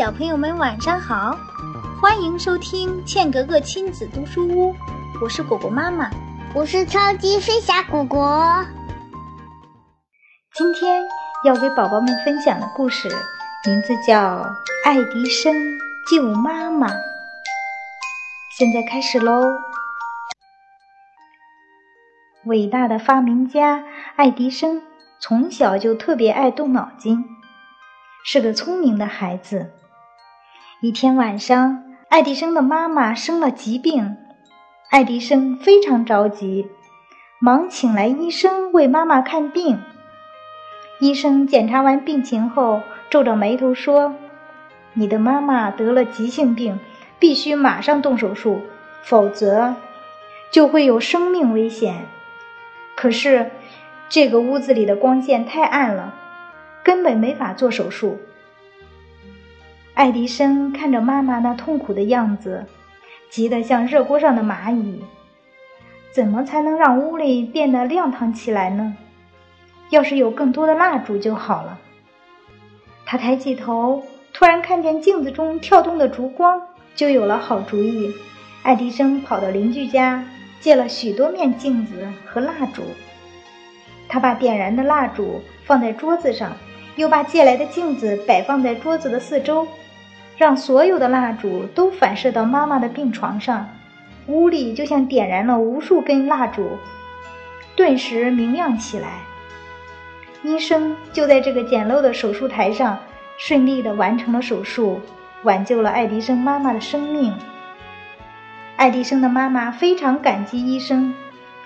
小朋友们晚上好，欢迎收听茜格格亲子读书屋，我是果果妈妈，我是超级飞侠果果。今天要给宝宝们分享的故事名字叫《爱迪生救妈妈》。现在开始喽！伟大的发明家爱迪生从小就特别爱动脑筋，是个聪明的孩子。一天晚上，爱迪生的妈妈生了疾病，爱迪生非常着急，忙请来医生为妈妈看病。医生检查完病情后，皱着眉头说：“你的妈妈得了急性病，必须马上动手术，否则就会有生命危险。”可是，这个屋子里的光线太暗了，根本没法做手术。爱迪生看着妈妈那痛苦的样子，急得像热锅上的蚂蚁。怎么才能让屋里变得亮堂起来呢？要是有更多的蜡烛就好了。他抬起头，突然看见镜子中跳动的烛光，就有了好主意。爱迪生跑到邻居家借了许多面镜子和蜡烛。他把点燃的蜡烛放在桌子上，又把借来的镜子摆放在桌子的四周。让所有的蜡烛都反射到妈妈的病床上，屋里就像点燃了无数根蜡烛，顿时明亮起来。医生就在这个简陋的手术台上顺利地完成了手术，挽救了爱迪生妈妈的生命。爱迪生的妈妈非常感激医生，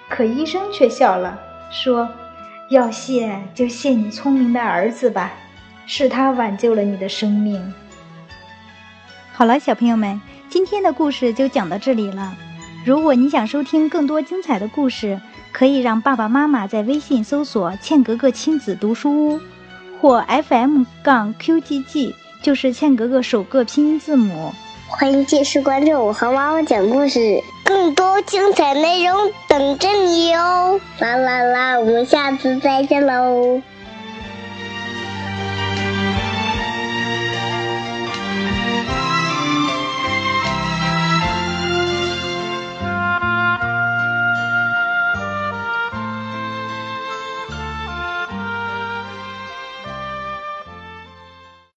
可医生却笑了，说：“要谢就谢你聪明的儿子吧，是他挽救了你的生命。”好了，小朋友们，今天的故事就讲到这里了。如果你想收听更多精彩的故事，可以让爸爸妈妈在微信搜索“茜格格亲子读书屋”或 FM 杠 QGG，就是茜格格首个拼音字母。欢迎继续关注我和妈妈讲故事，更多精彩内容等着你哦！啦啦啦，我们下次再见喽！